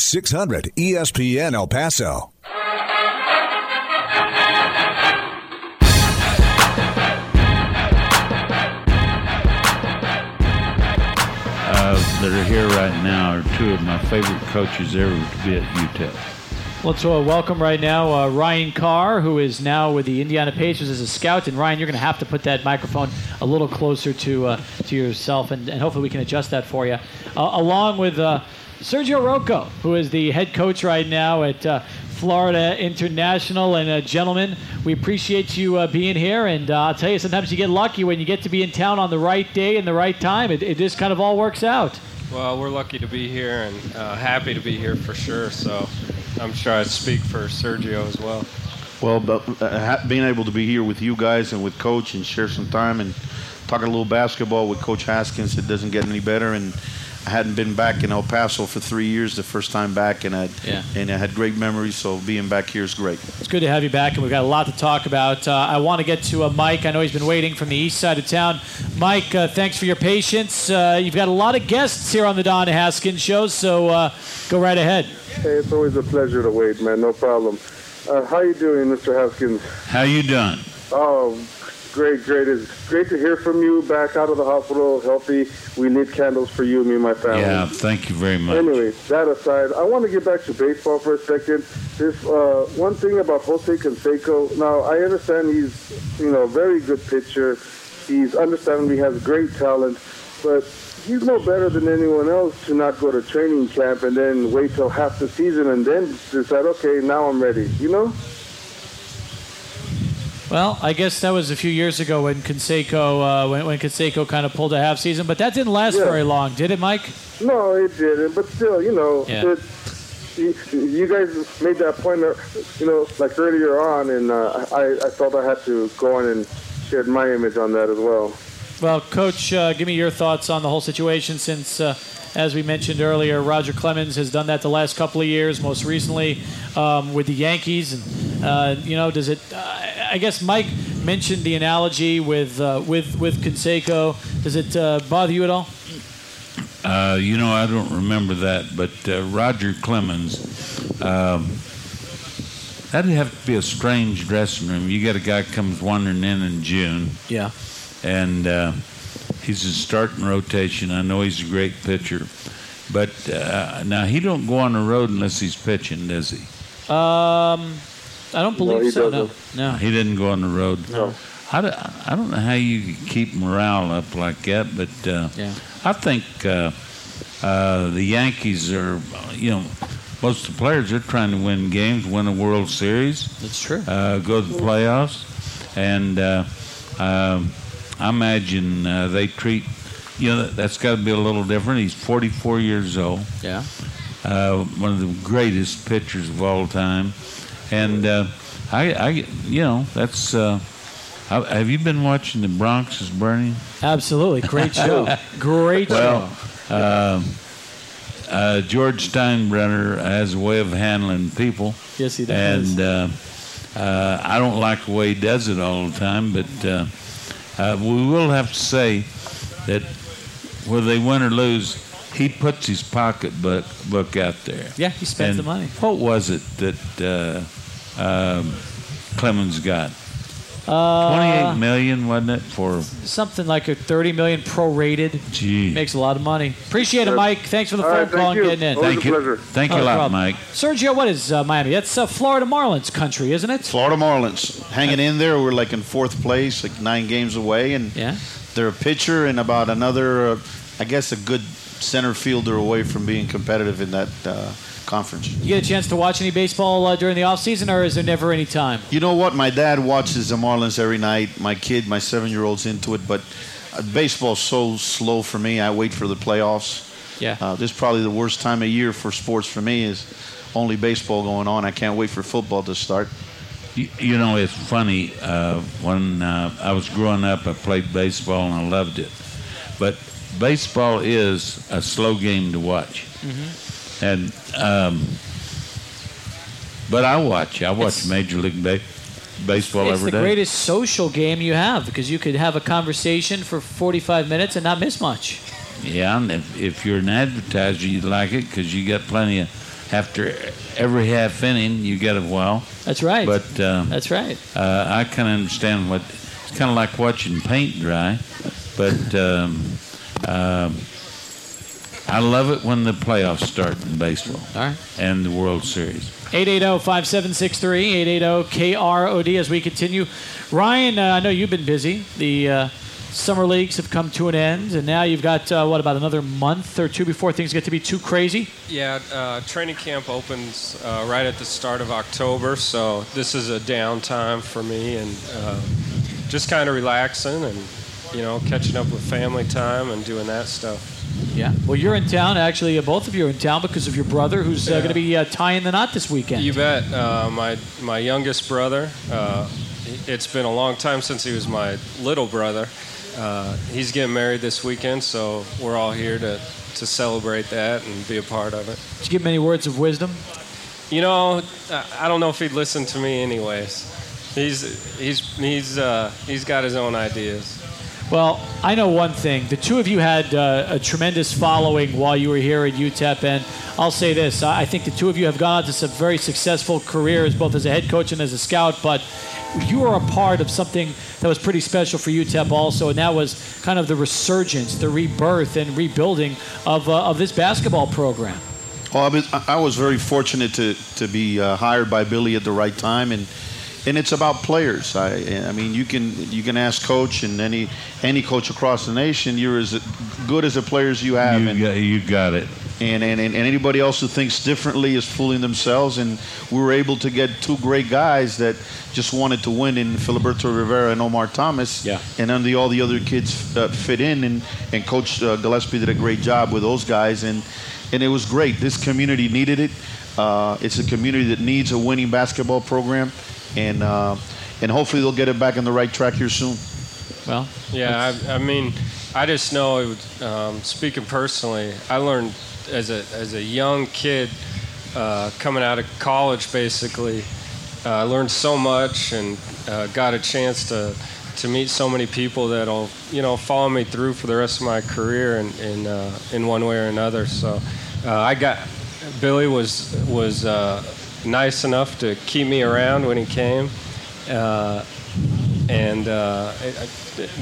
600 ESPN El Paso. uh, that are here right now are two of my favorite coaches ever to be at UTEP. Let's uh, welcome right now uh, Ryan Carr, who is now with the Indiana Pacers as a scout. And Ryan, you're going to have to put that microphone a little closer to uh, to yourself, and, and hopefully we can adjust that for you. Uh, along with uh, Sergio Rouco, who is the head coach right now at uh, Florida International. And uh, gentlemen, we appreciate you uh, being here. And uh, I'll tell you, sometimes you get lucky when you get to be in town on the right day and the right time. It, it just kind of all works out. Well, we're lucky to be here and uh, happy to be here for sure. So I'm sure I'd speak for Sergio as well. Well, but, uh, being able to be here with you guys and with Coach and share some time and talk a little basketball with Coach Haskins, it doesn't get any better. And I hadn't been back in El Paso for three years, the first time back, and I Yeah. and I had great memories. So being back here is great. It's good to have you back, and we've got a lot to talk about. Uh, I want to get to uh, Mike. I know he's been waiting from the east side of town. Mike, uh, thanks for your patience. Uh, you've got a lot of guests here on the Don Haskins show, so uh, go right ahead. Hey, it's always a pleasure to wait, man. No problem. Uh, how you doing, Mr. Haskins? How you doing? Oh, great, great. It's great to hear from you. Back out of the hospital, healthy. We need candles for you, me and my family. Yeah, thank you very much. Anyway, that aside, I want to get back to baseball for a second. This uh, one thing about Jose Canseco. Now, I understand he's, you know, a very good pitcher. He's understandably has great talent, but he's no better than anyone else to not go to training camp and then wait till half the season and then decide, okay, now I'm ready. You know? Well, I guess that was a few years ago when Canseco uh, when, when Canseco kind of pulled a half season, but that didn't last Yeah. very long, did it, Mike? No, it didn't. But still, you know, Yeah. it, you, you guys made that point, uh, you know, like earlier on, and uh, I, I felt I had to go on and share my image on that as well. Well, Coach, uh, give me your thoughts on the whole situation since, uh, as we mentioned earlier, Roger Clemens has done that the last couple of years, most recently um, with the Yankees. And, uh, you know, does it, uh, I guess Mike mentioned the analogy with, uh, with, with Canseco. Does it uh, bother you at all? Uh, you know, I don't remember that, but uh, Roger Clemens, um, that'd have to be a strange dressing room. You got a guy comes wandering in in June, Yeah. and uh, he's a starting rotation. I know he's a great pitcher, but uh, now he don't go on the road unless he's pitching, does he? Um, I don't believe he so, no. doesn't. No. He didn't go on the road. No. I, don't- I don't know how you keep morale up like that, but uh, Yeah. I think uh, uh, the Yankees are, you know, most of the players are trying to win games, win a World Series, That's true. uh, go to the playoffs, and uh, um, I imagine uh, they treat, you know, that's got to be a little different. He's 44 years old Yeah. uh, one of the greatest pitchers of all time, and uh, I, I, you know, that's. Uh, how- have you been watching The Bronx is Burning? Absolutely. Great show. Great Well, show. uh, uh, George Steinbrenner has a way of handling people, Yes, he does. and uh, uh, I don't like the way he does it all the time. But uh, we will have to say that whether they win or lose, he puts his pocketbook book out there. yeah, he spends And the money. What was it that uh, um, Clemens got? Uh, Twenty-eight million, wasn't it? For something like a 30 million prorated. gee, Makes a lot of money. Appreciate it, Mike. Thanks for the All phone right, call and getting in. Always thank a you, pleasure. thank you a a lot, problem. Mike. Sergio, what is uh, Miami? That's uh, Florida Marlins country, isn't it? Florida Marlins hanging in there. We're like in fourth place, like nine games away, and Yeah. they're a pitcher and about another, uh, I guess, a good center fielder away from being competitive in that uh, conference. You get a chance to watch any baseball uh, during the offseason, or is there never any time? You know what? My dad watches the Marlins every night. My kid, my seven-year-old's into it, but uh, baseball's so slow for me. I wait for the playoffs. Yeah. Uh, this is probably the worst time of year for sports for me. Is only baseball going on. I can't wait for football to start. You, you know, it's funny. Uh, when uh, I was growing up, I played baseball and I loved it. But baseball is a slow game to watch. And um, but I watch. I watch It's- Major League ba- Baseball every day. it's the greatest social game you have because you could have a conversation for 45 minutes and not miss much. Yeah, and if, if you're an advertiser, you like it because you got plenty of after every half inning, you get a well. That's right. But um, That's right. uh, I of understand what it's kind of like watching paint dry, but um, um, I love it when the playoffs start in baseball All right. and the World Series. 880-5763, 880-KROD as we continue. Ryan, uh, I know you've been busy. The uh, summer leagues have come to an end, and now you've got, uh, what, about another month or two before things get to be too crazy? Yeah, uh, training camp opens uh, right at the start of October, so this is a downtime for me and uh, just kind of relaxing and you know catching up with family time and doing that stuff. Yeah. Well, you're in town. Actually, uh, both of you are in town because of your brother who's uh, Yeah. going to be uh, tying the knot this weekend. You bet. Uh, my my youngest brother. Uh, it's been a long time since he was my little brother. Uh, he's getting married this weekend, so we're all here to to celebrate that and be a part of it. Did you give him any words of wisdom? You know, I I don't know if he'd listen to me anyways. He's he's he's uh, he's got his own ideas. Well, I know one thing. The two of you had uh, a tremendous following while you were here at UTEP, and I'll say this: I think the two of you have gone on to some very successful careers, both as a head coach and as a scout. But you were a part of something that was pretty special for UTEP, also, and that was kind of the resurgence, the rebirth, and rebuilding of uh, of this basketball program. Well, I was, I was very fortunate to, to be uh, hired by Billy at the right time, and and it's about players. I I mean, you can you can ask coach and any any coach across the nation. You're as good as the players you have, You and, got, you got it. and, and and anybody else who thinks differently is fooling themselves. And we were able to get two great guys that just wanted to win in Filiberto Rivera and Omar Thomas. Yeah. And then the, all the other kids uh, fit in, and and Coach uh, Gillispie did a great job with those guys, and and it was great. This community needed it. Uh, it's a community that needs a winning basketball program, and uh, and hopefully they'll get it back on the right track here soon. Well, Yeah, I, I mean, I just know, it would, um, speaking personally, I learned as a as a young kid uh, coming out of college, basically, uh, I learned so much and uh, got a chance to to meet so many people that'll you know follow me through for the rest of my career in in, uh, in one way or another. So uh, I got Billy was was uh, nice enough to keep me around when he came. Uh, and uh,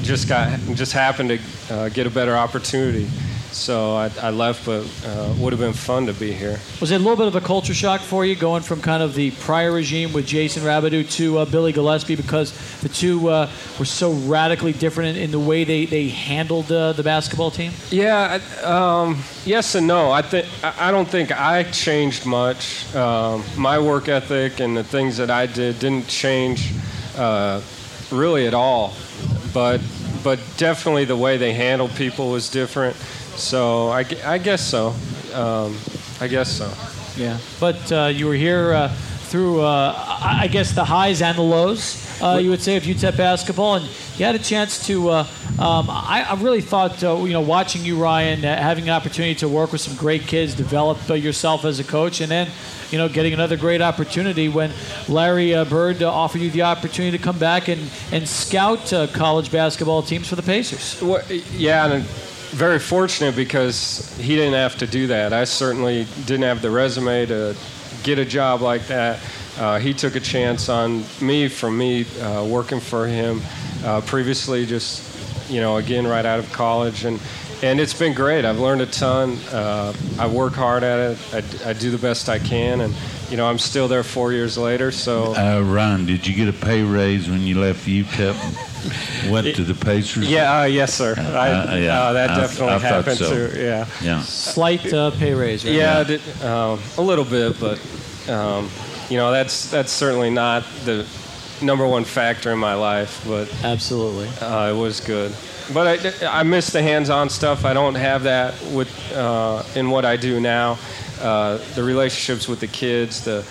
just got just happened to uh, get a better opportunity. So I, I left, but uh, would have been fun to be here. Was it a little bit of a culture shock for you going from kind of the prior regime with Jason Rabedeaux to uh, Billy Gillispie because the two uh, were so radically different in, in the way they, they handled uh, the basketball team? Yeah, um, yes and no. I think I don't think I changed much. Um, my work ethic and the things that I did didn't change uh, really at all. But but definitely the way they handled people was different. So I, I guess so. Um, I guess so. Yeah. But uh, you were here uh, through, uh, I guess, the highs and the lows, uh, you would say, of UTEP basketball. And you had a chance to, uh, um, I, I really thought, uh, you know, watching you, Ryan, uh, having an opportunity to work with some great kids, develop uh, yourself as a coach, and then, you know, getting another great opportunity when Larry uh, Bird uh, offered you the opportunity to come back and, and scout uh, college basketball teams for the Pacers. Well, yeah, and very fortunate because he didn't have to do that. I certainly didn't have the resume to get a job like that. Uh, he took a chance on me from me uh, working for him uh, previously, just you know, again right out of college, and and it's been great. I've learned a ton. Uh, I work hard at it. I do the best I can, and you know, I'm still there four years later. So. Uh, Ron, did you get a pay raise when you left UTEP? Went to the Pacers? Yeah, uh, yes, sir. I, Uh, yeah, uh, that I- definitely I thought happened so. too. Yeah. Yeah. Slight uh, pay raise, right? Yeah, I did, um, a little bit, but um, you know that's that's certainly not the number one factor in my life, but Absolutely. uh, it was good. But I, I miss the hands-on stuff. I don't have that with uh, in what I do now. Uh, the relationships with the kids, the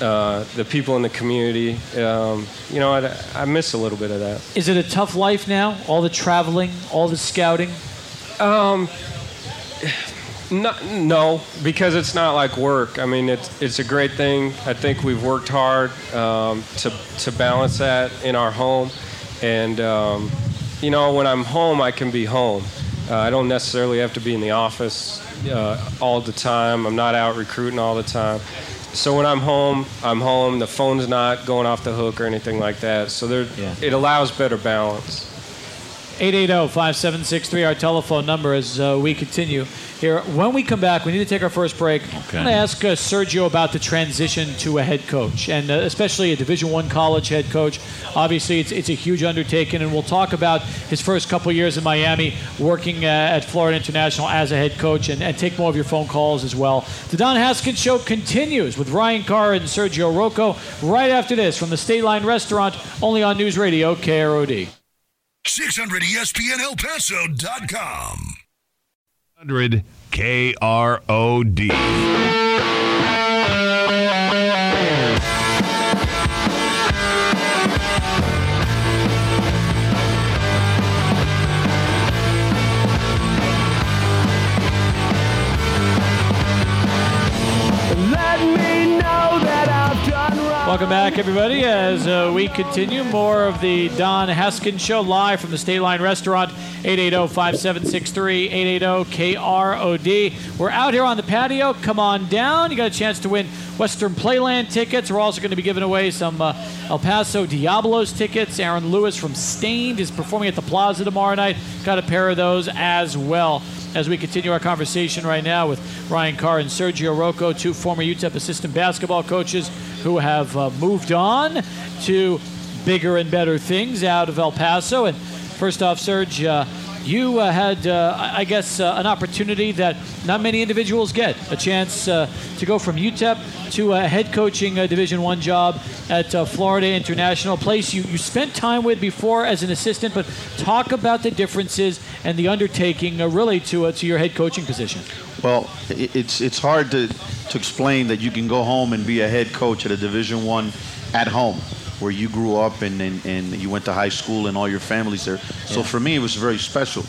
uh, the people in the community. Um, you know, I, I miss a little bit of that. Is it a tough life now? All the traveling, all the scouting? No, no, because it's not like work. I mean, it's it's a great thing. I think we've worked hard um, to to balance that in our home, and um, you know, when I'm home, I can be home. Uh, I don't necessarily have to be in the office uh, all the time. I'm not out recruiting all the time. So when I'm home, I'm home. The phone's not going off the hook or anything like that. So there, Yeah. it allows better balance. 880-5763, our telephone number as uh, we continue here. When we come back, we need to take our first break. Okay. I'm going to ask uh, Sergio about the transition to a head coach, and uh, especially a Division One college head coach. Obviously, it's, it's a huge undertaking, and we'll talk about his first couple years in Miami, working uh, at Florida International as a head coach, and, and take more of your phone calls as well. The Don Haskins Show continues with Ryan Carr and Sergio Rouco right after this from the State Line Restaurant, only on News Radio KROD. 600 ESPNElPaso.com. 100 KROD. Welcome back, everybody, as uh, we continue more of the Don Haskins Show live from the State Line Restaurant, 880-5763, 880-KROD. We're out here on the patio. Come on down. You got a chance to win Western Playland tickets. We're also going to be giving away some uh, El Paso Diablos tickets. Aaron Lewis from Staind is performing at the Plaza tomorrow night. Got a pair of those as well as we continue our conversation right now with Ryan Carr and Sergio Rouco, two former UTEP assistant basketball coaches who have uh, moved on to bigger and better things out of El Paso. And first off, Serge, uh, you uh, had, uh, I guess, uh, an opportunity that not many individuals get a chance uh, to go from UTEP to a head coaching uh, Division One job at uh, Florida International, place you, you spent time with before as an assistant. But talk about the differences and the undertaking, really, to to your head coaching position. Well, it's it's hard to to explain that you can go home and be a head coach at a Division One at home, where you grew up and, and and you went to high school and all your families there. So for me, it was very special.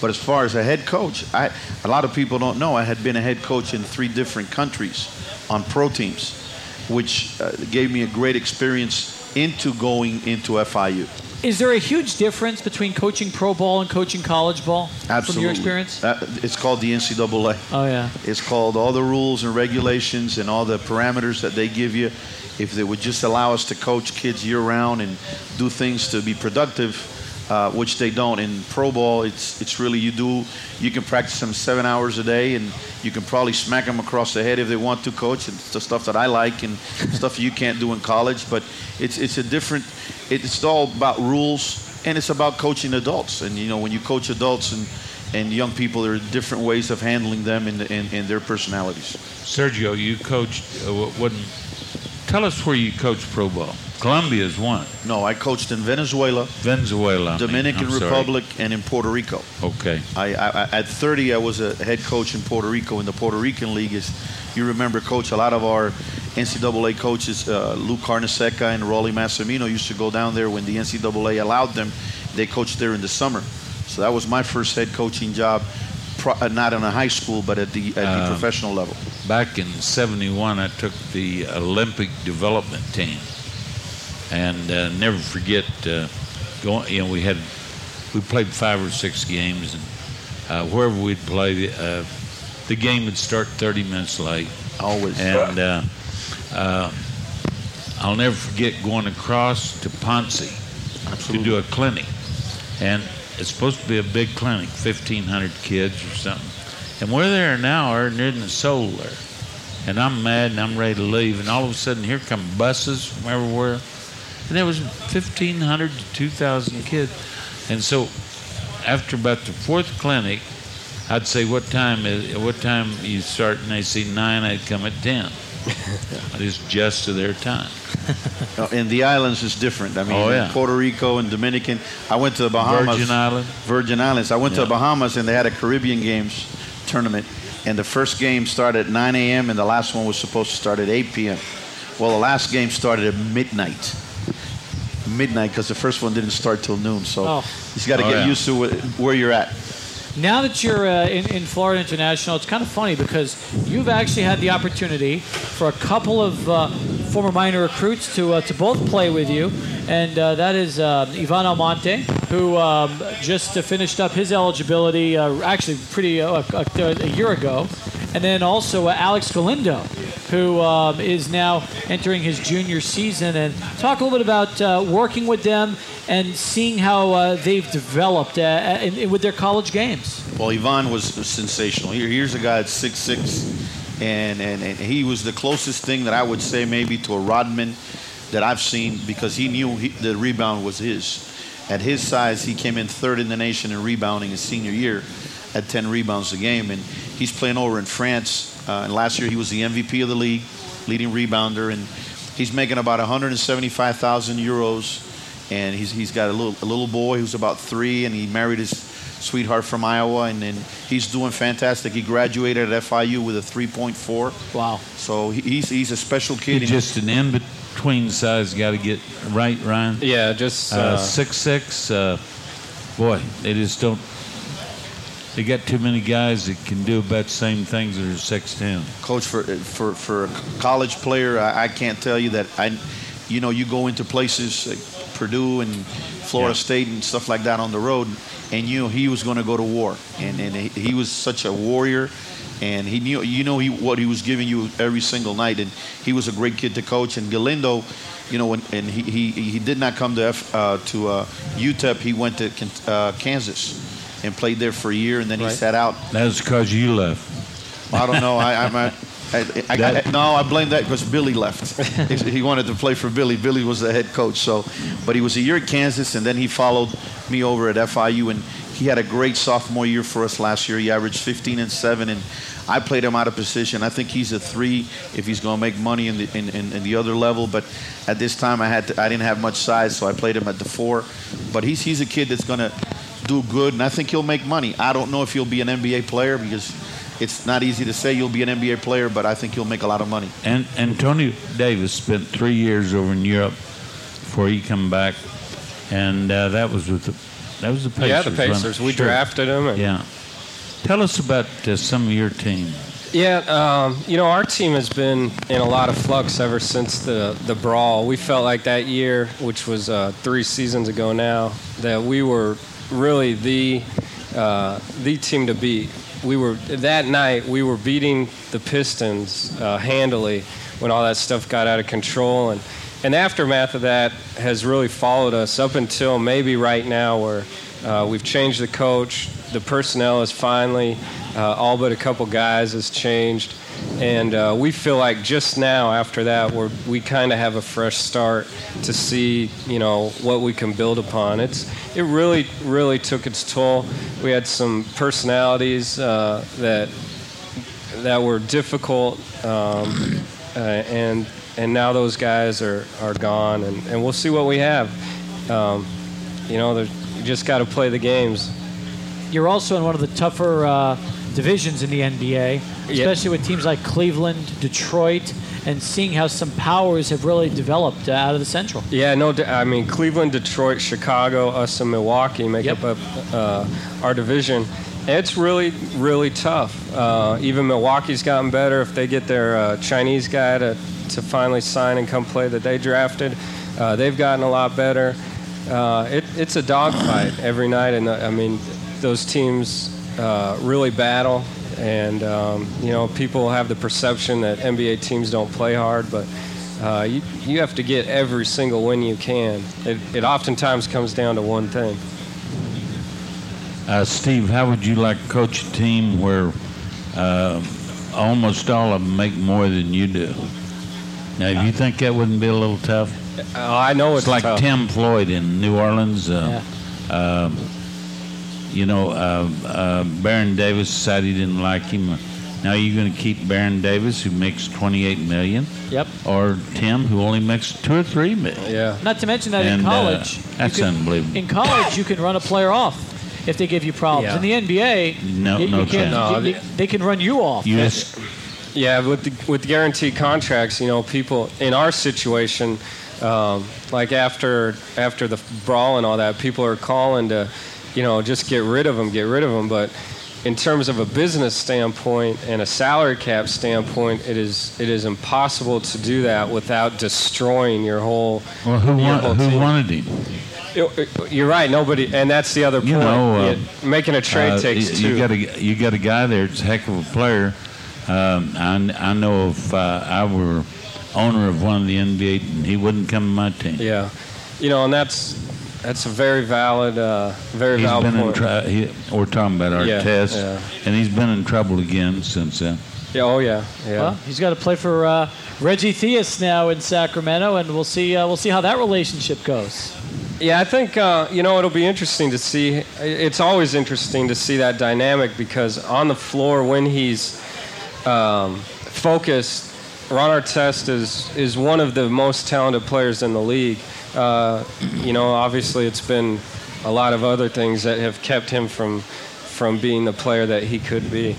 But as far as a head coach, I a lot of people don't know I had been a head coach in three different countries on pro teams, which uh, gave me a great experience into going into FIU. Is there a huge difference between coaching pro ball and coaching college ball Absolutely. from your experience? That- it's called the NCAA. Oh yeah. It's called all the rules and regulations and all the parameters that they give you. If they would just allow us to coach kids year round and do things to be productive, uh, which they don't in pro ball, it's it's really you do. You can practice them seven hours a day, and you can probably smack them across the head if they want to, coach. It's the stuff that I like and stuff you can't do in college. But it's it's a different. It's all about rules, and it's about coaching adults. And you know when you coach adults and and young people, there are different ways of handling them and in, their personalities. Sergio, you coached. Uh, what, tell us where you coached pro ball. Colombia is one. No, I coached in Venezuela, Venezuela, I mean. Dominican I'm sorry. Republic, and in Puerto Rico. Okay. I, I, at 30, I was a head coach in Puerto Rico in the Puerto Rican League. Is you remember, coach? A lot of our NCAA coaches, uh, Luke Carnesecca and Rollie Massimino, used to go down there when the NCAA allowed them. They coached there in the summer, so that was my first head coaching job. Pro, uh, not in a high school, but at the at the Um, professional level. Back in '71, I took the Olympic development team, and uh, never forget uh, going. You know, we had we played five or six games, and uh, wherever we'd play, uh, the game would start 30 minutes late. Always. And uh, uh, I'll never forget going across to Ponce to do a clinic. And it's supposed to be a big clinic, 1,500 kids or something. And we're there now, and there isn't a soul. And I'm mad and I'm ready to leave. And all of a sudden, here come buses from everywhere. And there was 1,500 to 2,000 kids. And so after about the fourth clinic, I'd say, "What time is? What time you start?" And they say nine. I'd come at ten. it's just to their time. In the islands, it's different. I mean, Oh, yeah. Puerto Rico and Dominican. I went to the Bahamas. Virgin Island. Virgin Islands. I went to the Bahamas and they had a Caribbean Games tournament, and the first game started at 9 a.m. and the last one was supposed to start at 8 p.m. Well, the last game started at midnight. Midnight because the first one didn't start till noon. So Oh. you got to Oh, get yeah. used to where you're at. Now that you're uh, in, in Florida International, it's kind of funny because you've actually had the opportunity for a couple of uh, former Miner recruits to uh, to both play with you, and uh, that is uh, Ivan Almonte, who um, just finished up his eligibility, actually pretty a, year ago, and then also Alex Galindo, who um, is now entering his junior season. And talk a little bit about uh, working with them and seeing how uh, they've developed uh, in, in- with their college games. Well, Ivan was sensational. Here, here's a guy at six six, and, and and he was the closest thing that I would say maybe to a Rodman that I've seen because he knew he, the rebound was his. At his size, he came in third in the nation in rebounding his senior year, at 10 rebounds a game, and he's playing over in France. Uh, and last year, he was the MVP of the league, leading rebounder, and he's making about 175,000 euros. And he's, he's got a little a little boy who's about three, and he married his sweetheart from Iowa, and then he's doing fantastic. He graduated at FIU with a 3.4. Wow. So he's he's a special kid. He's just an in between size got to get right, Ryan. Yeah, just Uh, uh, six six. Uh, boy, they just don't. They got too many guys that can do about the same things that are six ten. coach for for for a college player I, I can't tell you that i you know you go into places like purdue and florida Yeah. state and stuff like that on the road and you know he was going to go to war. And and he, he was such a warrior and he knew you know he, what he was giving you every single night. And he was a great kid to coach. And galindo you know when, and he, he he did not come to F, uh, to uh, utep he went to uh, kansas and played there for a year and then he sat out. That's because you left. I don't know. I, I'm I, I, I, no, I blame that because Billy left. he, he wanted to play for Billy. Billy was the head coach. So, but he was a year at Kansas, and then he followed me over at FIU, and he had a great sophomore year for us last year. He averaged 15 and seven, and I played him out of position. I think he's a three if he's going to make money in the in, in, in the other level. But at this time, I had to, I didn't have much size, so I played him at the four. But he's he's a kid that's going to do good, and I think he'll make money. I don't know if he'll be an NBA player because it's not easy to say you'll be an NBA player, but I think you'll make a lot of money. And Antonio Davis spent three years over in Europe before he come back, and uh, that was with the that was the Pacers. yeah, the wasn't? Pacers. We Sure. drafted him. And, Yeah. Tell us about uh, some of your team. Yeah, um, you know, our team has been in a lot of flux ever since the, the brawl. We felt like that year, which was uh, three seasons ago now, that we were really the uh, the team to beat. We were that night. We were beating the Pistons uh, handily when all that stuff got out of control, and and the aftermath of that has really followed us up until maybe right now, where uh, we've changed the coach. The personnel is finally, uh, all but a couple guys has changed. And uh, we feel like just now, after that, we're, we kind of have a fresh start to see, you know, what we can build upon. It's, it really, really took its toll. We had some personalities uh, that, that were difficult, um, uh, and, and now those guys are, are gone, and, and we'll see what we have. Um, you know, you just got to play the games. You're also in one of the tougher uh, divisions in the NBA, especially with teams like Cleveland, Detroit, and seeing how some powers have really developed uh, out of the Central. Yeah, no, I mean Cleveland, Detroit, Chicago, us, and Milwaukee make Yep. up uh, our division. It's really, really tough. Uh, even Milwaukee's gotten better if they get their uh, Chinese guy to, to finally sign and come play that they drafted. Uh, they've gotten a lot better. Uh, it, it's a dogfight every night, and uh, I mean those teams uh, really battle. And um, you know, people have the perception that NBA teams don't play hard, but uh, you, you have to get every single win you can. It, it oftentimes comes down to one thing. Uh, Steve, how would you like to coach a team where uh, almost all of them make more than you do? Now, do you think that wouldn't be a little tough? Uh, I know it's, It's like tough. Tim Floyd in New Orleans. Uh, um, you know, uh, uh, Baron Davis said he didn't like him. Now you're going to keep Baron Davis, who makes 28 million, Yep. or Tim, who only makes two or three million. Yeah. Not to mention that in And, uh, college, you that's can- unbelievable. In college, you can run a player off if they give you problems. Yeah. In the NBA, No- you- you no can't- No, you- you- they can run you off. You just, Yeah, with the, with guaranteed contracts, you know, people in our situation, um, like after after the brawl and all that, people are calling to, you know, just get rid of them, get rid of them. But in terms of a business standpoint and a salary cap standpoint, it is it is impossible to do that without destroying your whole. Well, who, your whole who wanted him? You- You're right. Nobody, and that's the other point. You know, uh, making a trade Uh, takes y- two. You got a you got a guy there It's a heck of a player. Um, I, I know if uh, I were owner of one of the NBA, he wouldn't come to my team. yeah, you know, and that's that's a very valid, uh, very He's valid been in point. tr- he, we're talking about our Yeah, test, yeah. and he's been in trouble again since then. yeah, oh yeah, yeah. Well, he's got to play for uh, Reggie Theus now in Sacramento, and we'll see. Uh, we'll see how that relationship goes. Yeah, I think uh, you know it'll be interesting to see. It's always interesting to see that dynamic because on the floor when he's um, focused, Ron Artest is is one of the most talented players in the league. Uh, you know, obviously it's been a lot of other things that have kept him from from being the player that he could be.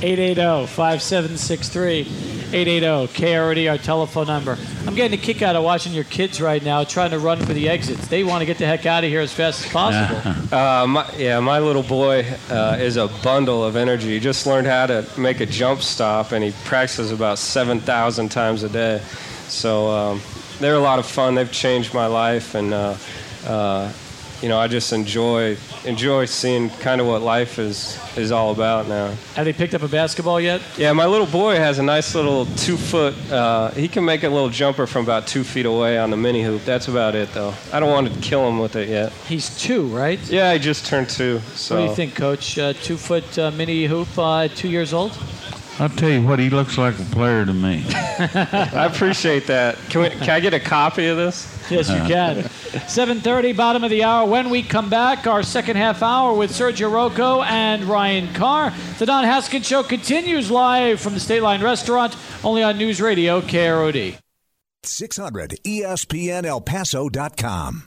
880-5763. 880-KROD, our telephone number. I'm getting a kick out of watching your kids right now trying to run for the exits. They want to get the heck out of here as fast as possible. Uh, my, yeah, my little boy uh, is a bundle of energy. He just learned how to make a jump stop, and he practices about 7,000 times a day. So um, they're a lot of fun. They've changed my life, and uh, uh, you know, I just enjoy enjoy seeing kind of what life is is all about now. Have they picked up a basketball yet? Yeah, my little boy has a nice little two foot. Uh, he can make a little jumper from about two feet away on the mini hoop. That's about it, though. I don't want to kill him with it yet. He's two, right? Yeah, he just turned two. So What do you think, Coach? Uh, two foot uh, mini hoop, uh, two years old? I'll tell you what, he looks like a player to me. I appreciate that. Can, we, can I get a copy of this? Yes, you can. 7:30, bottom of the hour. When we come back, our second half hour with Sergio Rouco and Ryan Carr. The Don Haskins Show continues live from the State Line Restaurant, only on News Radio KROD. 600 ESPNElPaso.com.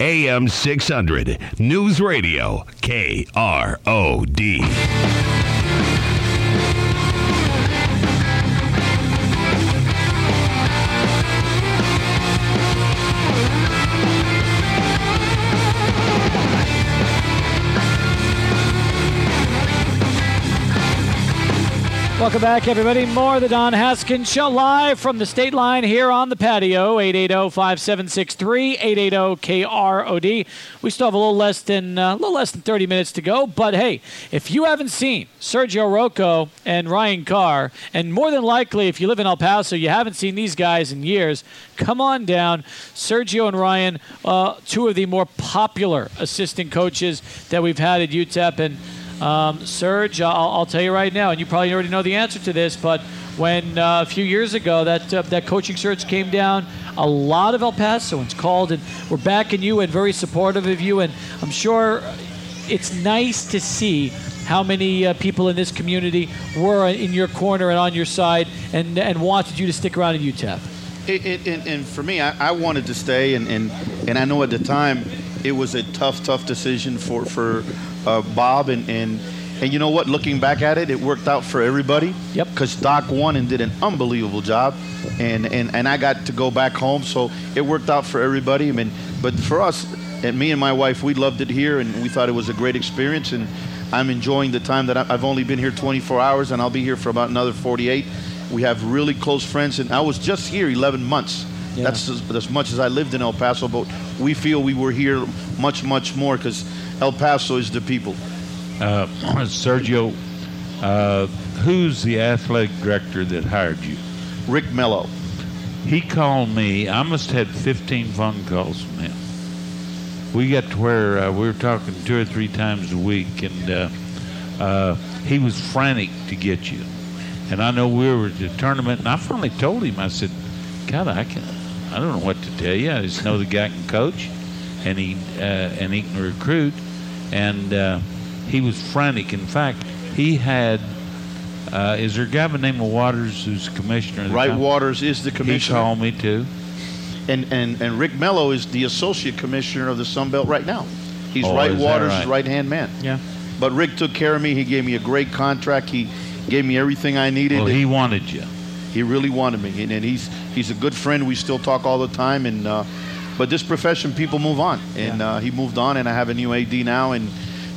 AM 600 News Radio KROD. Welcome back, everybody. More of the Don Haskins Show live from the state line here on the patio. 880-5763, 880-KROD. We still have a little less than uh, a little less than 30 minutes to go. But hey, if you haven't seen Sergio Rouco and Ryan Carr, and more than likely, if you live in El Paso, you haven't seen these guys in years. Come on down, Sergio and Ryan, uh, two of the more popular assistant coaches that we've had at UTEP, and. Um, Serge, I'll, I'll tell you right now, and you probably already know the answer to this, but when uh, a few years ago that uh, that coaching search came down, a lot of El Pasoans called and were backing you and very supportive of you, and I'm sure it's nice to see how many uh, people in this community were in your corner and on your side and and wanted you to stick around at UTEP. It, it, and, and for me, I, I wanted to stay, and, and, and I know at the time it was a tough, tough decision for for uh, Bob, and, and and you know what? Looking back at it, it worked out for everybody. Yep. Because Doc won and did an unbelievable job, and, and and I got to go back home, so it worked out for everybody. I mean, but for us, and me and my wife, we loved it here, and we thought it was a great experience, and I'm enjoying the time that I've only been here 24 hours, and I'll be here for about another 48. We have really close friends, and I was just here 11 months. Yeah. That's as, as much as I lived in El Paso, but we feel we were here much, much more because El Paso is the people. Uh, Sergio, uh, who's the athletic director that hired you? Rick Mello. He called me. I must have had 15 phone calls from him. We got to where uh, we were talking two or three times a week, and uh, uh, he was frantic to get you. And I know we were at the tournament, and I finally told him, I said, God, I can, I don't know what to tell you. I just know the guy can coach, and he uh, and he can recruit, and uh, he was frantic. In fact, he had. Uh, is there a guy by the name of Waters who's commissioner? Right, the Waters is the commissioner. He called me too. And, and, and Rick Mello is the associate commissioner of the Sun Belt right now. He's Oh, Wright Waters' right? right hand man. Yeah. But Rick took care of me. He gave me a great contract. He gave me everything I needed. Well, he wanted you. He really wanted me, and, and he's he's a good friend. We still talk all the time, and uh, but this profession, people move on, and Yeah. uh, he moved on, and I have a new AD now, and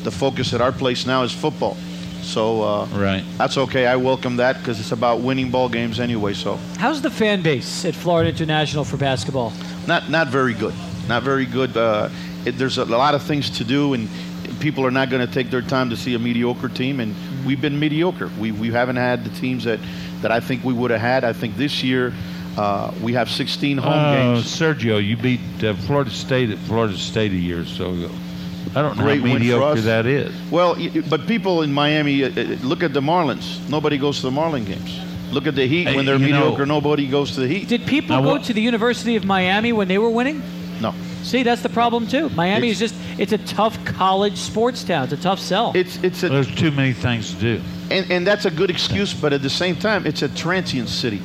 the focus at our place now is football. So uh, Right. that's okay. I welcome that because it's about winning ball games anyway. So How's the fan base at Florida International for basketball? not not very good. Not very good. Uh, it, there's a lot of things to do, and people are not going to take their time to see a mediocre team. And we've been mediocre. We we haven't had the teams that that I think we would have had. I think this year uh, we have 16 home Oh, games. Sergio, you beat uh, Florida State at Florida State a year or so ago. I don't know Great how win for mediocre us. that is. Well, but people in Miami uh, uh, look at the Marlins. Nobody goes to the Marlin games. Look at the Heat when they're you know- mediocre. nobody goes to the Heat. Did people Now go what- to the University of Miami when they were winning? no. See, that's the problem too. Miami It's- is just it's a tough college sports town. It's a tough sell. It's it's a There's too many things to do. and, and that's a good excuse, but at the same time, it's a transient city.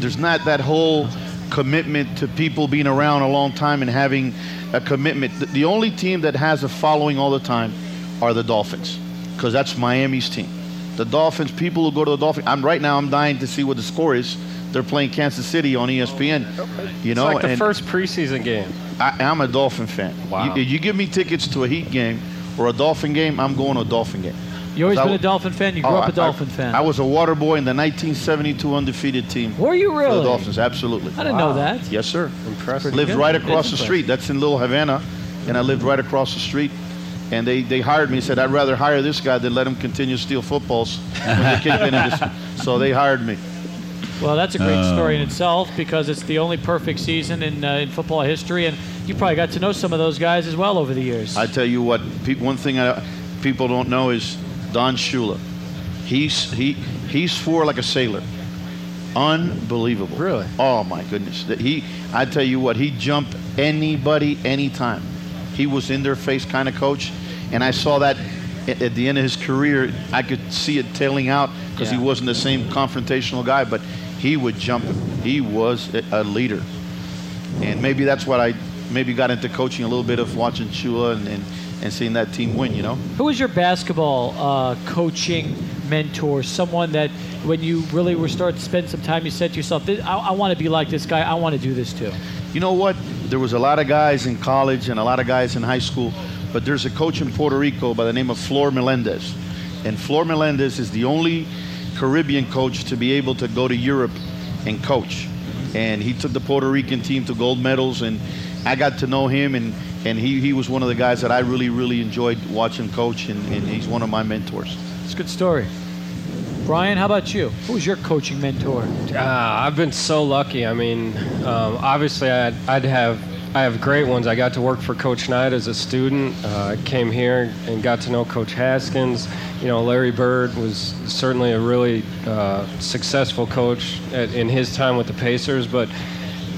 There's not that whole commitment to people being around a long time and having a commitment. The, only team that has a following all the time are the Dolphins, because that's Miami's team. The Dolphins, people who go to the Dolphins. I'm right now. I'm dying to see what the score is. They're playing Kansas City on ESPN. You It's know, like the and first preseason game. I, I'm a Dolphin fan. Wow. You, you give me tickets to a Heat game or a Dolphin game, I'm going to a Dolphin game. You always been a w- Dolphin fan. You grew Oh, up a I- Dolphin I, fan. I was a water boy in the 1972 undefeated team. Were you For really? the Dolphins, absolutely. I didn't know that. Yes, sir. Impressive. Lived good. right across the street. That's in Little Havana, and I lived right across the street. And they, they hired me. Said I'd rather hire this guy than let him continue to steal footballs. when they kick in this. So they hired me. Well, that's a great story in itself because it's the only perfect season in uh, in football history, and you probably got to know some of those guys as well over the years. I tell you what, pe- one thing I, people don't know is Don Shula. He's he he swore like a sailor. Unbelievable. Really? Oh my goodness. That He I tell you what, he jumped anybody anytime. He was in their face kind of coach, and I saw that at, the end of his career. I could see it tailing out because Yeah. he wasn't the same confrontational guy, but he would jump. He was a, a leader and maybe that's what I maybe got into coaching a little bit of watching Shula and, and, and seeing that team win. You know, Who was your basketball uh, coaching mentor? Someone that when you really were starting to spend some time, you said to yourself, I, I want to be like this guy. I want to do this too. you know what? There was a lot of guys in college and a lot of guys in high school, but there's a coach in Puerto Rico by the name of Flor Melendez, and Flor Melendez is the only Caribbean coach to be able to go to Europe and coach. And he took the Puerto Rican team to gold medals, and I got to know him, and, and he, he was one of the guys that I really, really enjoyed watching coach, and, and he's one of my mentors. It's a good story. Brian, how about you? Who was your coaching mentor? Ah, I've been so lucky. I mean, um, obviously, I'd, I'd have I have great ones. I got to work for Coach Knight as a student. Uh, I came here and got to know Coach Haskins. You know, Larry Bird was certainly a really uh, successful coach at, in his time with the Pacers. But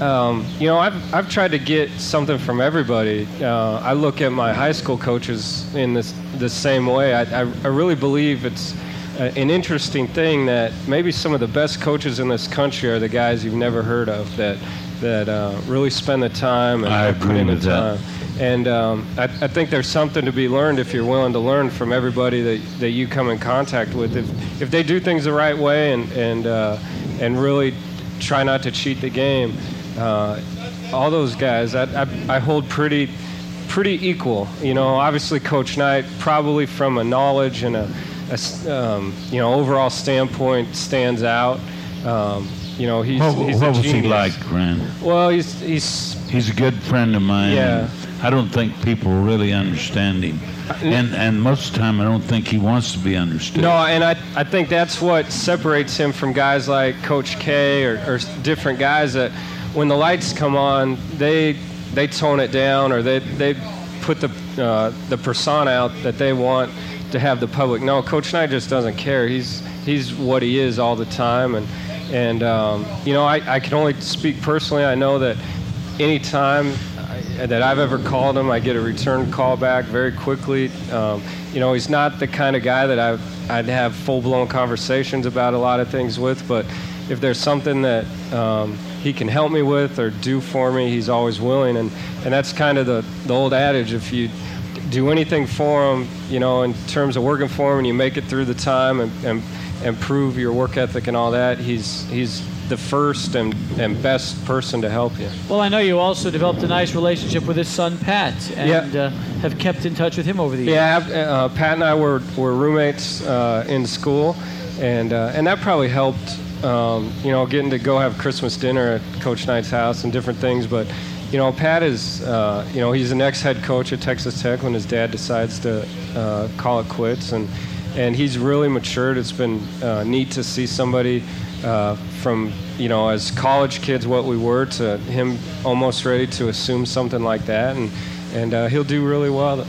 um, you know, I've, I've tried to get something from everybody. Uh, I look at my high school coaches in this the same way. I, I, I really believe it's uh, an interesting thing that maybe some of the best coaches in this country are the guys you've never heard of that that uh, really spend the time and I put agree in the with that. time. And um, I, I think there's something to be learned if you're willing to learn from everybody that, that you come in contact with. If, if they do things the right way and and uh, and really try not to cheat the game, uh, all those guys I, I, I hold pretty pretty equal. You know, obviously Coach Knight probably from a knowledge and a, um, you know overall standpoint stands out. Um, you know, he's, What, he's what a was he like, Rand? Well, he's he's He's a good friend of mine. Yeah. I don't think people really understand him. And and most of the time I don't think he wants to be understood. No, and I, I think that's what separates him from guys like Coach K or, or different guys that when the lights come on, they they tone it down or they they put the uh, the persona out that they want to have the public know. Coach Knight just doesn't care. He's he's what he is all the time, and and um, you know I, I can only speak personally. I know that anytime I- that I've ever called him, I get a return call back very quickly. Um, you know, he's not the kind of guy that I, I'd have full-blown conversations about a lot of things with, but if there's something that um, he can help me with or do for me, he's always willing. And, and that's kind of the, the old adage, if you do anything for him, you know, in terms of working for him and you make it through the time and, and, and prove your work ethic and all that, he's, he's the first and, and best person to help you. Well, I know you also developed a nice relationship with his son Pat, and Yeah. uh, have kept in touch with him over the years. Yeah, uh, Pat and I were, were roommates uh, in school, and uh, and that probably helped. Um, you know, getting to go have Christmas dinner at Coach Knight's house and different things. But you know, Pat is uh, you know he's the next head coach at Texas Tech when his dad decides to uh, call it quits, and and he's really matured. It's been uh, neat to see somebody. Uh, from you know, as college kids, what we were, to him almost ready to assume something like that, and and uh, he'll do really well.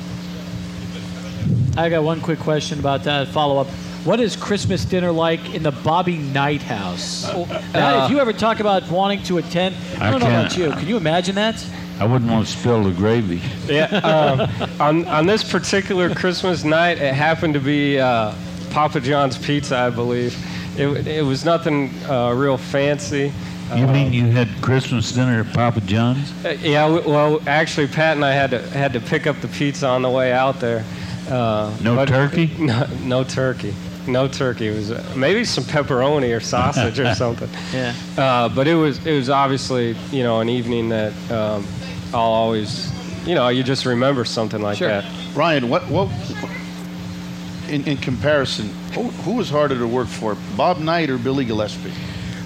I got one quick question about that follow up. What is Christmas dinner like in the Bobby Knight house? Now, if you ever talk about wanting to attend, I I don't know about can't. you. Can you imagine that? I wouldn't want to spill the gravy. Yeah. Um, on on this particular Christmas night, it happened to be uh, Papa John's pizza, I believe. It, it was nothing uh, real fancy. You mean you had Christmas dinner at Papa John's? Uh, yeah. w- Well, actually, Pat and I had to had to pick up the pizza on the way out there. Uh, No but- turkey? No, no turkey. No turkey. It was uh, maybe some pepperoni or sausage or something. Yeah. Uh, but it was it was obviously you know an evening that um, I'll always you know you just remember something like Sure. that. Ryan, what what in, in comparison, who, who was harder to work for, Bob Knight or Billy Gillispie?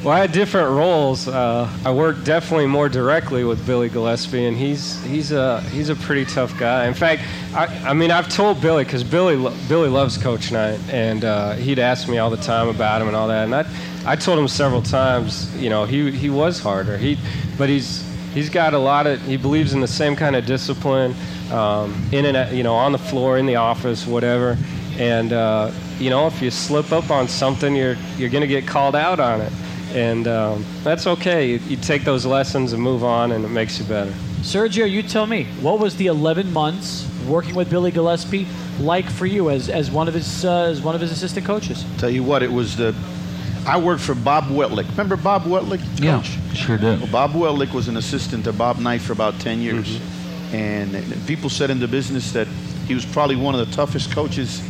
Well, I had different roles. Uh, I worked definitely more directly with Billy Gillispie, and he's he's a he's a pretty tough guy. In fact, I, I mean I've told Billy because Billy Billy loves Coach Knight, and uh, he'd ask me all the time about him and all that, and I I told him several times, you know, he he was harder. He, but he's he's got a lot of he believes in the same kind of discipline, um, in and you know on the floor, in the office, whatever, and uh, you know if you slip up on something, you're you're gonna get called out on it and um, that's okay. You, you take those lessons and move on, and it makes you better. Sergio, you tell me, what was the 11 months working with Billy Gillispie like for you as, as one of his uh, as one of his assistant coaches? Tell you what, it was the. I worked for Bob Weltlich. Remember Bob Weltlich? Yeah, Coach? sure do. Well, Bob Weltlich was an assistant to Bob Knight for about 10 years. Mm-hmm. And people said in the business that he was probably one of the toughest coaches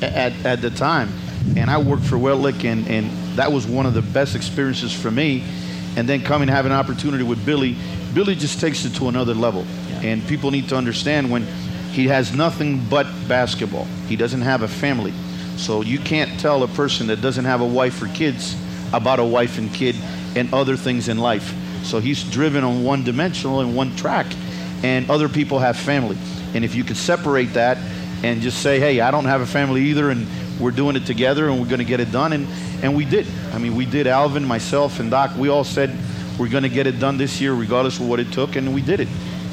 at, at the time. And I worked for Weltlich, and, and that was one of the best experiences for me. And then coming have an opportunity with Billy, Billy just takes it to another level. And people need to understand when he has nothing but basketball, he doesn't have a family. So you can't tell a person that doesn't have a wife or kids about a wife and kid and other things in life. So he's driven on one dimensional and one track, and other people have family. And if you could separate that and just say, hey, I don't have a family either, and we're doing it together and we're going to get it done, and, and we did. I mean, we did. Alvin, myself, and Doc, we all said we're going to get it done this year, regardless of what it took, and we did it.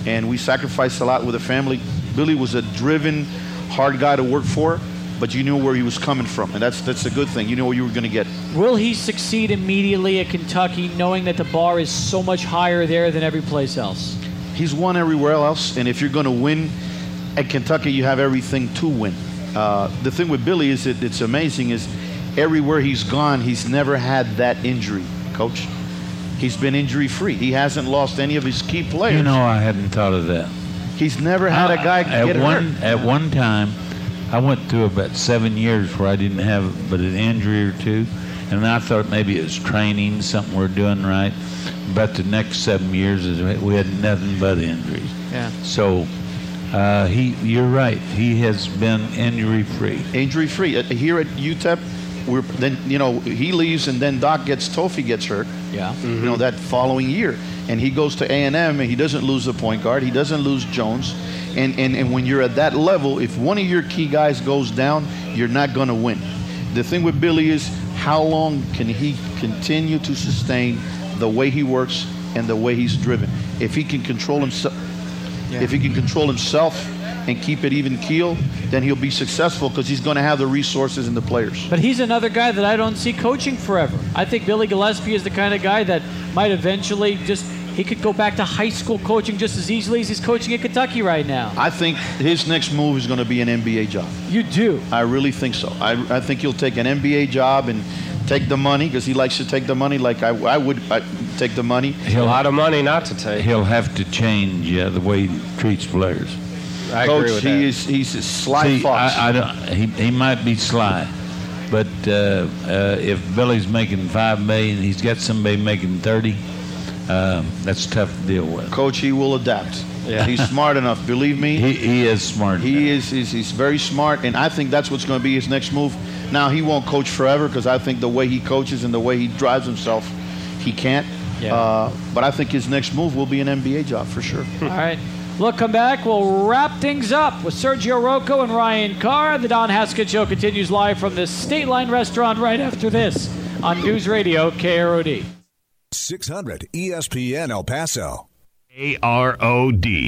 And we sacrificed a lot with the family. Billy was a driven, hard guy to work for, but you knew where he was coming from, and that's that's a good thing. You know what you were going to get. Will he succeed immediately at Kentucky, knowing that the bar is so much higher there than every place else? He's won everywhere else, and if you're going to win at Kentucky, you have everything to win. Uh, the thing with Billy is that it's amazing is everywhere he's gone, he's never had that injury, coach. He's been injury free. He hasn't lost any of his key players. You know, I hadn't thought of that. he's never had a guy at get one hurt. at one time. I went through about seven years where I didn't have but an injury or two, and I thought maybe it was training, something we're doing right. But the next seven years we had nothing but injuries. Yeah. So uh, he, you're right. He has been injury free. Injury free. Uh, Here at UTEP, we're then you know he leaves and then Doc gets Tofi gets hurt. Yeah. you know that following year and he goes to a&m and he doesn't lose the point guard he doesn't lose jones and, and, and when you're at that level if one of your key guys goes down you're not going to win the thing with billy is how long can he continue to sustain the way he works and the way he's driven if he can control himself if he can control himself and keep it even keel then he'll be successful because he's going to have the resources and the players But he's another guy that I don't see coaching forever. I think Billy Gillispie is the kind of guy that might eventually just he could go back to high school coaching just as easily as he's coaching at Kentucky right now. i think his next move is going to be an nba job You do. I really think so. I, I think he'll take an NBA job and take the money because he likes to take the money like I, I would I, take the money. A lot of money not to take. He'll have to change uh, the way he treats players. I Coach, agree with he that. is he's a sly See, fox. I, I don't, he, he might be sly, But uh, uh, if Billy's making five million, he's got somebody making thirty. Uh, that's tough to deal with. Coach, he will adapt. Yeah. He's smart enough. Believe me. He, he is smart. He is he's, he's very smart, and I think that's what's going to be his next move. Now he won't coach forever because I think the way he coaches and the way he drives himself, he can't. Yeah. Uh, but I think his next move will be an NBA job for sure. All right. We'll come back. We'll wrap things up with Sergio Rouco and Ryan Carr. The Don Haskins Show continues live from the State Line Restaurant right after this on News Radio KROD. 600 ESPN El Paso. A R O D.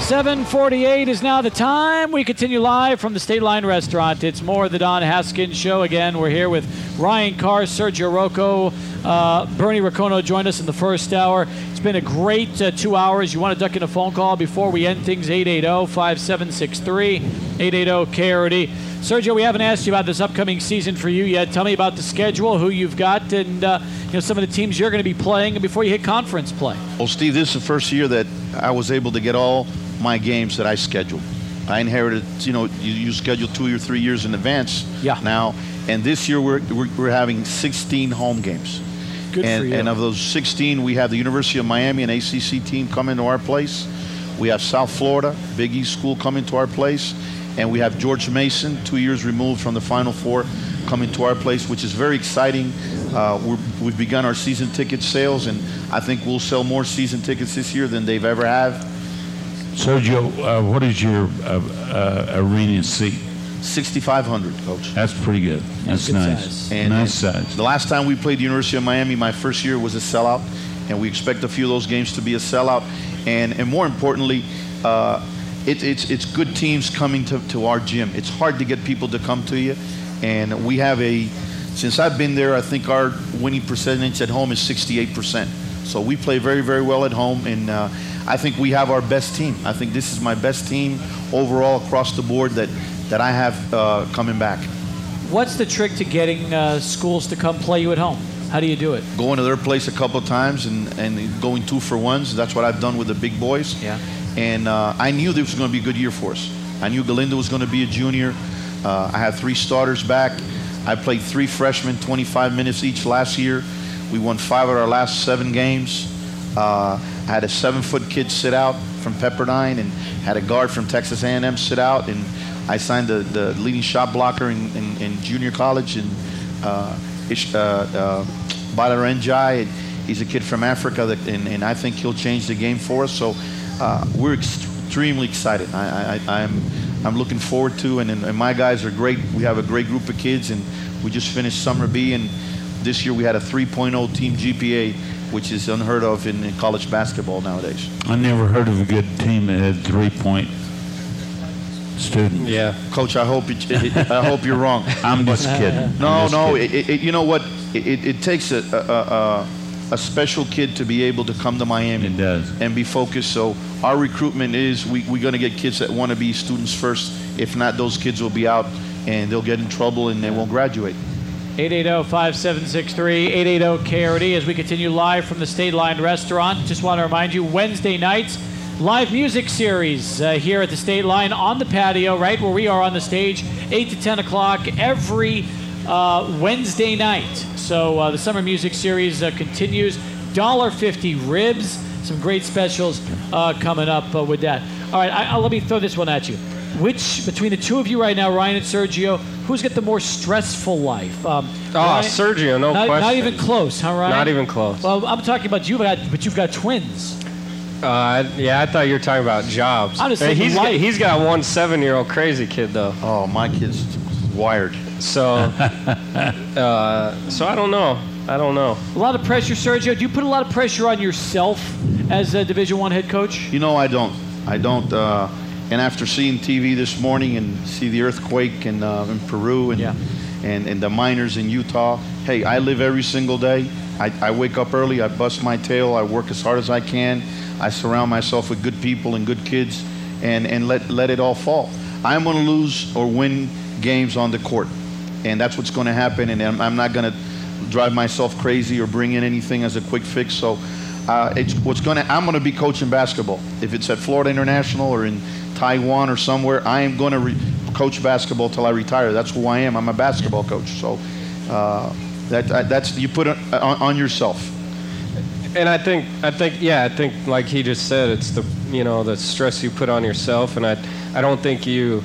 Seven forty-eight is now the time. We continue live from the State Line Restaurant. It's more the Don Haskins Show again. We're here with Ryan Carr, Sergio Rouco, uh, Bernie Racono joined us in the first hour. It's been a great uh, two hours. You want to duck in a phone call before we end things? 880-5763, 880-KROD. Sergio, we haven't asked you about this upcoming season for you yet. Tell me about the schedule, who you've got, and uh, you know some of the teams you're going to be playing before you hit conference play. Well, Steve, this is the first year that I was able to get all my games that I scheduled. I inherited, you know, you, you schedule two or three years in advance Yeah. now. And this year we're, we're, we're having 16 home games. Good and, for you. and of those 16, we have the University of Miami, an ACC team, coming to our place. We have South Florida, Big East School, coming to our place. And we have George Mason, two years removed from the Final Four, coming to our place, which is very exciting. Uh, we're, we've begun our season ticket sales, and I think we'll sell more season tickets this year than they've ever have. Sergio, uh, what is your uh, uh, arena seat? 6,500, coach. That's pretty good. That's good nice. size. And nice size. The last time we played the University of Miami, my first year was a sellout, and we expect a few of those games to be a sellout. And and more importantly, uh, it, it's it's good teams coming to, to our gym. It's hard to get people to come to you, and we have a. Since I've been there, I think our winning percentage at home is 68%. So we play very very well at home, and uh, I think we have our best team. I think this is my best team overall across the board that that I have uh, coming back. What's the trick to getting uh, schools to come play you at home? How do you do it? going to their place a couple of times and, and going two for ones. That's what I've done with the big boys. Yeah. And uh, I knew this was going to be a good year for us. I knew Galindo was going to be a junior. Uh, I had three starters back. I played three freshmen, 25 minutes each last year. We won five of our last seven games. Uh, I had a seven-foot kid sit out from Pepperdine and had a guard from Texas A&M sit out. And I signed the, the leading shot blocker in, in, in junior college and uh, Ish, uh, uh, Badar He's a kid from Africa, that, and, and I think he'll change the game for us. So uh, we're extremely excited. I, I, I'm, I'm looking forward to, and, and my guys are great. We have a great group of kids, and we just finished Summer B, and this year we had a 3.0 team GPA, which is unheard of in, in college basketball nowadays. I never heard of a good team that had three-point students. Yeah. Coach, I hope you, I hope you're wrong. I'm just kidding. No, just no. kidding. It, it, you know what? It, it, it takes a, a, a, a special kid to be able to come to Miami. It does. And be focused. So our recruitment is we, we're going to get kids that want to be students first. If not, those kids will be out and they'll get in trouble and they won't graduate. 880-5763, 880-KRD as we continue live from the State Line Restaurant. Just want to remind you, Wednesday nights, live music series uh, here at the State Line on the patio, right where we are on the stage, 8 to 10 o'clock every uh, Wednesday night. So uh, the summer music series uh, continues. $1.50 ribs, some great specials uh, coming up uh, with that. All right, I, I, let me throw this one at you. Which, between the two of you right now, Ryan and Sergio, who's got the more stressful life? Um, Oh, Ryan- Sergio, no not, question. Not even close, huh, Ryan? Not even close. Well, I'm talking about you, got, but you've got twins. Uh, yeah, I thought you were talking about jobs. I'm just Hey, saying he's got, life. he's got one seven-year-old crazy kid though. Oh, my kid's wired. So, uh, so I don't know. I don't know. A lot of pressure, Sergio. Do you put a lot of pressure on yourself as a Division One head coach? You know, I don't. I don't. Uh, and after seeing TV this morning and see the earthquake in, uh, in Peru and, Yeah. and and the miners in Utah, hey, I live every single day. I, I wake up early. I bust my tail. I work as hard as I can. I surround myself with good people and good kids, and and let let it all fall. I'm going to lose or win games on the court, and that's what's going to happen. And I'm, I'm not going to drive myself crazy or bring in anything as a quick fix. So uh, it's what's going to. I'm going to be coaching basketball. If it's at Florida International or in Taiwan or somewhere, I am going to re- coach basketball till I retire. That's who I am. I'm a basketball coach. So uh, that uh, that's you put it on, on yourself. And I think I think yeah I think like he just said it's the you know the stress you put on yourself and I I don't think you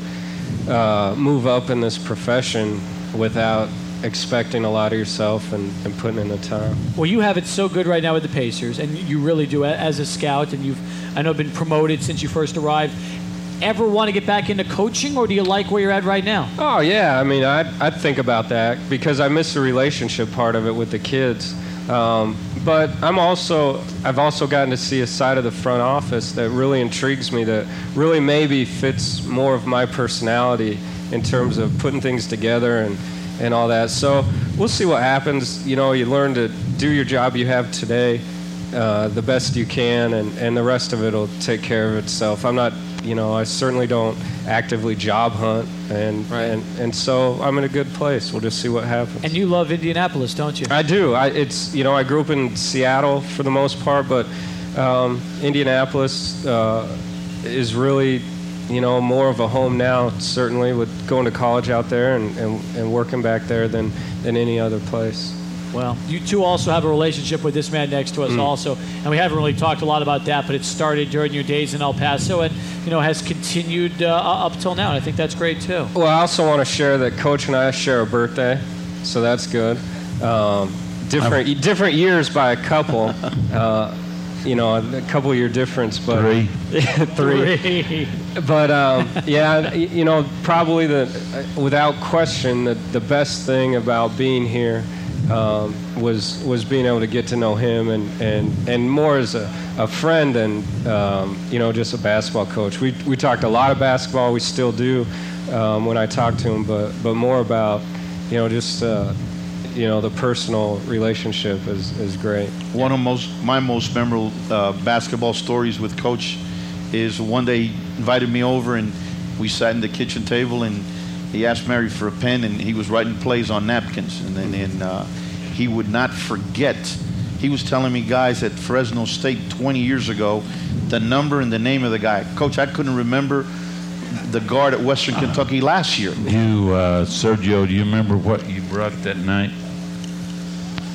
uh, move up in this profession without expecting a lot of yourself and, and putting in the time. Well, you have it so good right now with the Pacers, and you really do as a scout, and you've, I know, been promoted since you first arrived. Ever want to get back into coaching, or do you like where you're at right now? Oh yeah, I mean I I think about that because I miss the relationship part of it with the kids. Um, but I'm also I've also gotten to see a side of the front office that really intrigues me that really maybe fits more of my personality in terms of putting things together and and all that. So we'll see what happens. You know, you learn to do your job you have today uh, the best you can, and, and the rest of it will take care of itself. I'm not, you know, I certainly don't actively job hunt, and and, and so I'm in a good place. We'll just see what happens. And you love Indianapolis, don't you? I do. I, it's you know I grew up in Seattle for the most part, but um, Indianapolis uh, is really you know more of a home now. Certainly with going to college out there and, and, and working back there than than any other place. Well, you two also have a relationship with this man next to us, also, and we haven't really talked a lot about that, but it started during your days in El Paso, and you know has continued uh, up till now, and I think that's great too. Well, I also want to share that Coach and I share a birthday, so that's good. Um, different different years by a couple. Uh, you know, a couple year difference, but Three. three. But um, yeah, you know, probably the uh, without question the the best thing about being here um, was was being able to get to know him and and and more as a, a friend and um, you know just a basketball coach. We we talked a lot of basketball. We still do um, when I talk to him, but but more about you know just. Uh, you know the personal relationship is, is great. One of most my most memorable uh, basketball stories with Coach is one day he invited me over and we sat in the kitchen table and he asked Mary for a pen and he was writing plays on napkins and then and, uh, he would not forget. He was telling me guys at Fresno State 20 years ago the number and the name of the guy. Coach, I couldn't remember the guard at Western Kentucky last year. You, uh, Sergio, do you remember what you brought that night?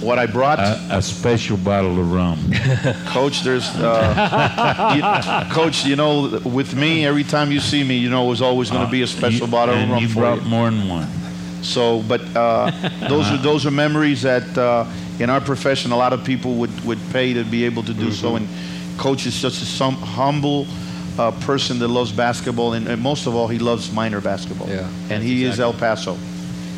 What I brought. A, a special bottle of rum. Coach, there's, uh, you, Coach. You know, with me, every time you see me, you know, it was always going to be a special You- bottle of rum you for brought you. more than one. So, but uh, those are those are memories that uh, in our profession, a lot of people would would pay to be able to do so. And Coach is just a some humble uh, person that loves basketball, and, and most of all, he loves Miner basketball. Yeah, and he is El Paso.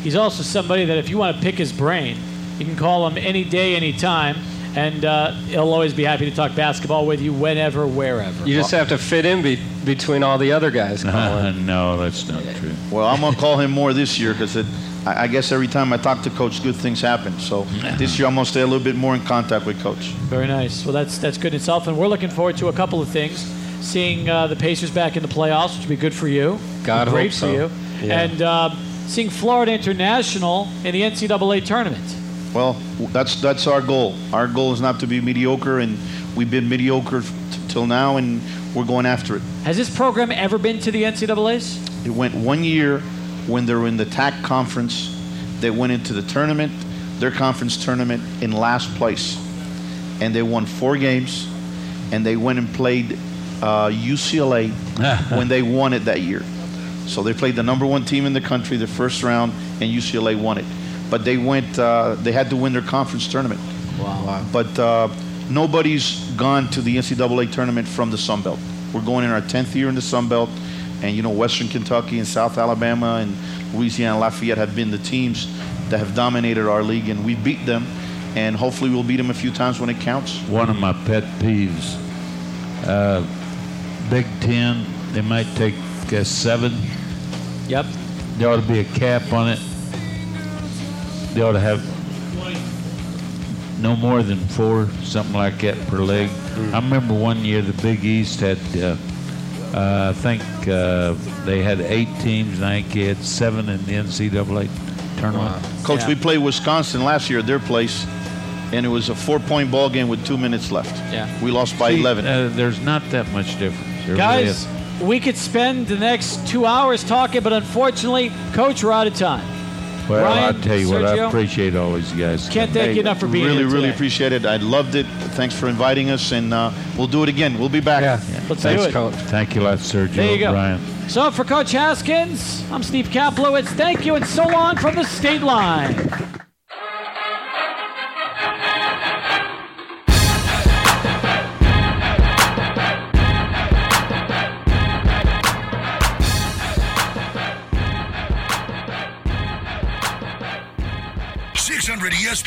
He's also somebody that if you want to pick his brain, you can call him any day, any time, and uh, he'll always be happy to talk basketball with you whenever, wherever. You just have to fit in be- between all the other guys. Colin. no, that's not true. Well, I'm gonna call him more this year because I, I guess every time I talk to Coach, good things happen. So this year I'm gonna stay a little bit more in contact with Coach. Very nice. Well, that's that's good in itself, and we're looking forward to a couple of things. Seeing uh, the Pacers back in the playoffs, which would be good for you. God great hope for you. Yeah. And uh, seeing Florida International in the NCAA tournament. Well, that's that's our goal. Our goal is not to be mediocre, and we've been mediocre t- till now, and we're going after it. Has this program ever been to the NCAA's? It went one year when they were in the TAC conference. They went into the tournament, their conference tournament, in last place, and they won four games, and they went and played uh, UCLA when they won it that year. So they played the number one team in the country the first round, and UCLA won it. But they went, uh, they had to win their conference tournament. Wow. But uh, nobody's gone to the NCAA tournament from the Sun Belt. We're going in our 10th year in the Sun Belt, and you know, Western Kentucky and South Alabama and Louisiana Lafayette have been the teams that have dominated our league, and we beat them, and hopefully we'll beat them a few times when it counts. One of my pet peeves. Uh, Big Ten, they might take uh, seven. Yep. There ought to be a cap on it. They ought to have no more than four, something like that per leg. I remember one year the Big East had, uh, uh, I think uh, they had eight teams, and I think they had seven in the NCAA tournament. Coach, Yeah. we played Wisconsin last year at their place, and it was a four-point ball game with two minutes left. Yeah. We lost by See, 11. Uh, there's not that much difference. There Guys, is. we could spend the next two hours talking, but unfortunately, Coach, we're out of time. Well, Ryan, I'll tell you what, I appreciate all these guys. Can't thank Hey, you enough for being really, here really today. appreciate it. I loved it. Thanks for inviting us, and uh, we'll do it again. We'll be back. Yeah. Let's Thanks, do it. Coach. Thank you a lot, Sergio. There you go. Brian. So for Coach Haskins, I'm Steve Kaplowitz. Thank you and so long from the state line. Six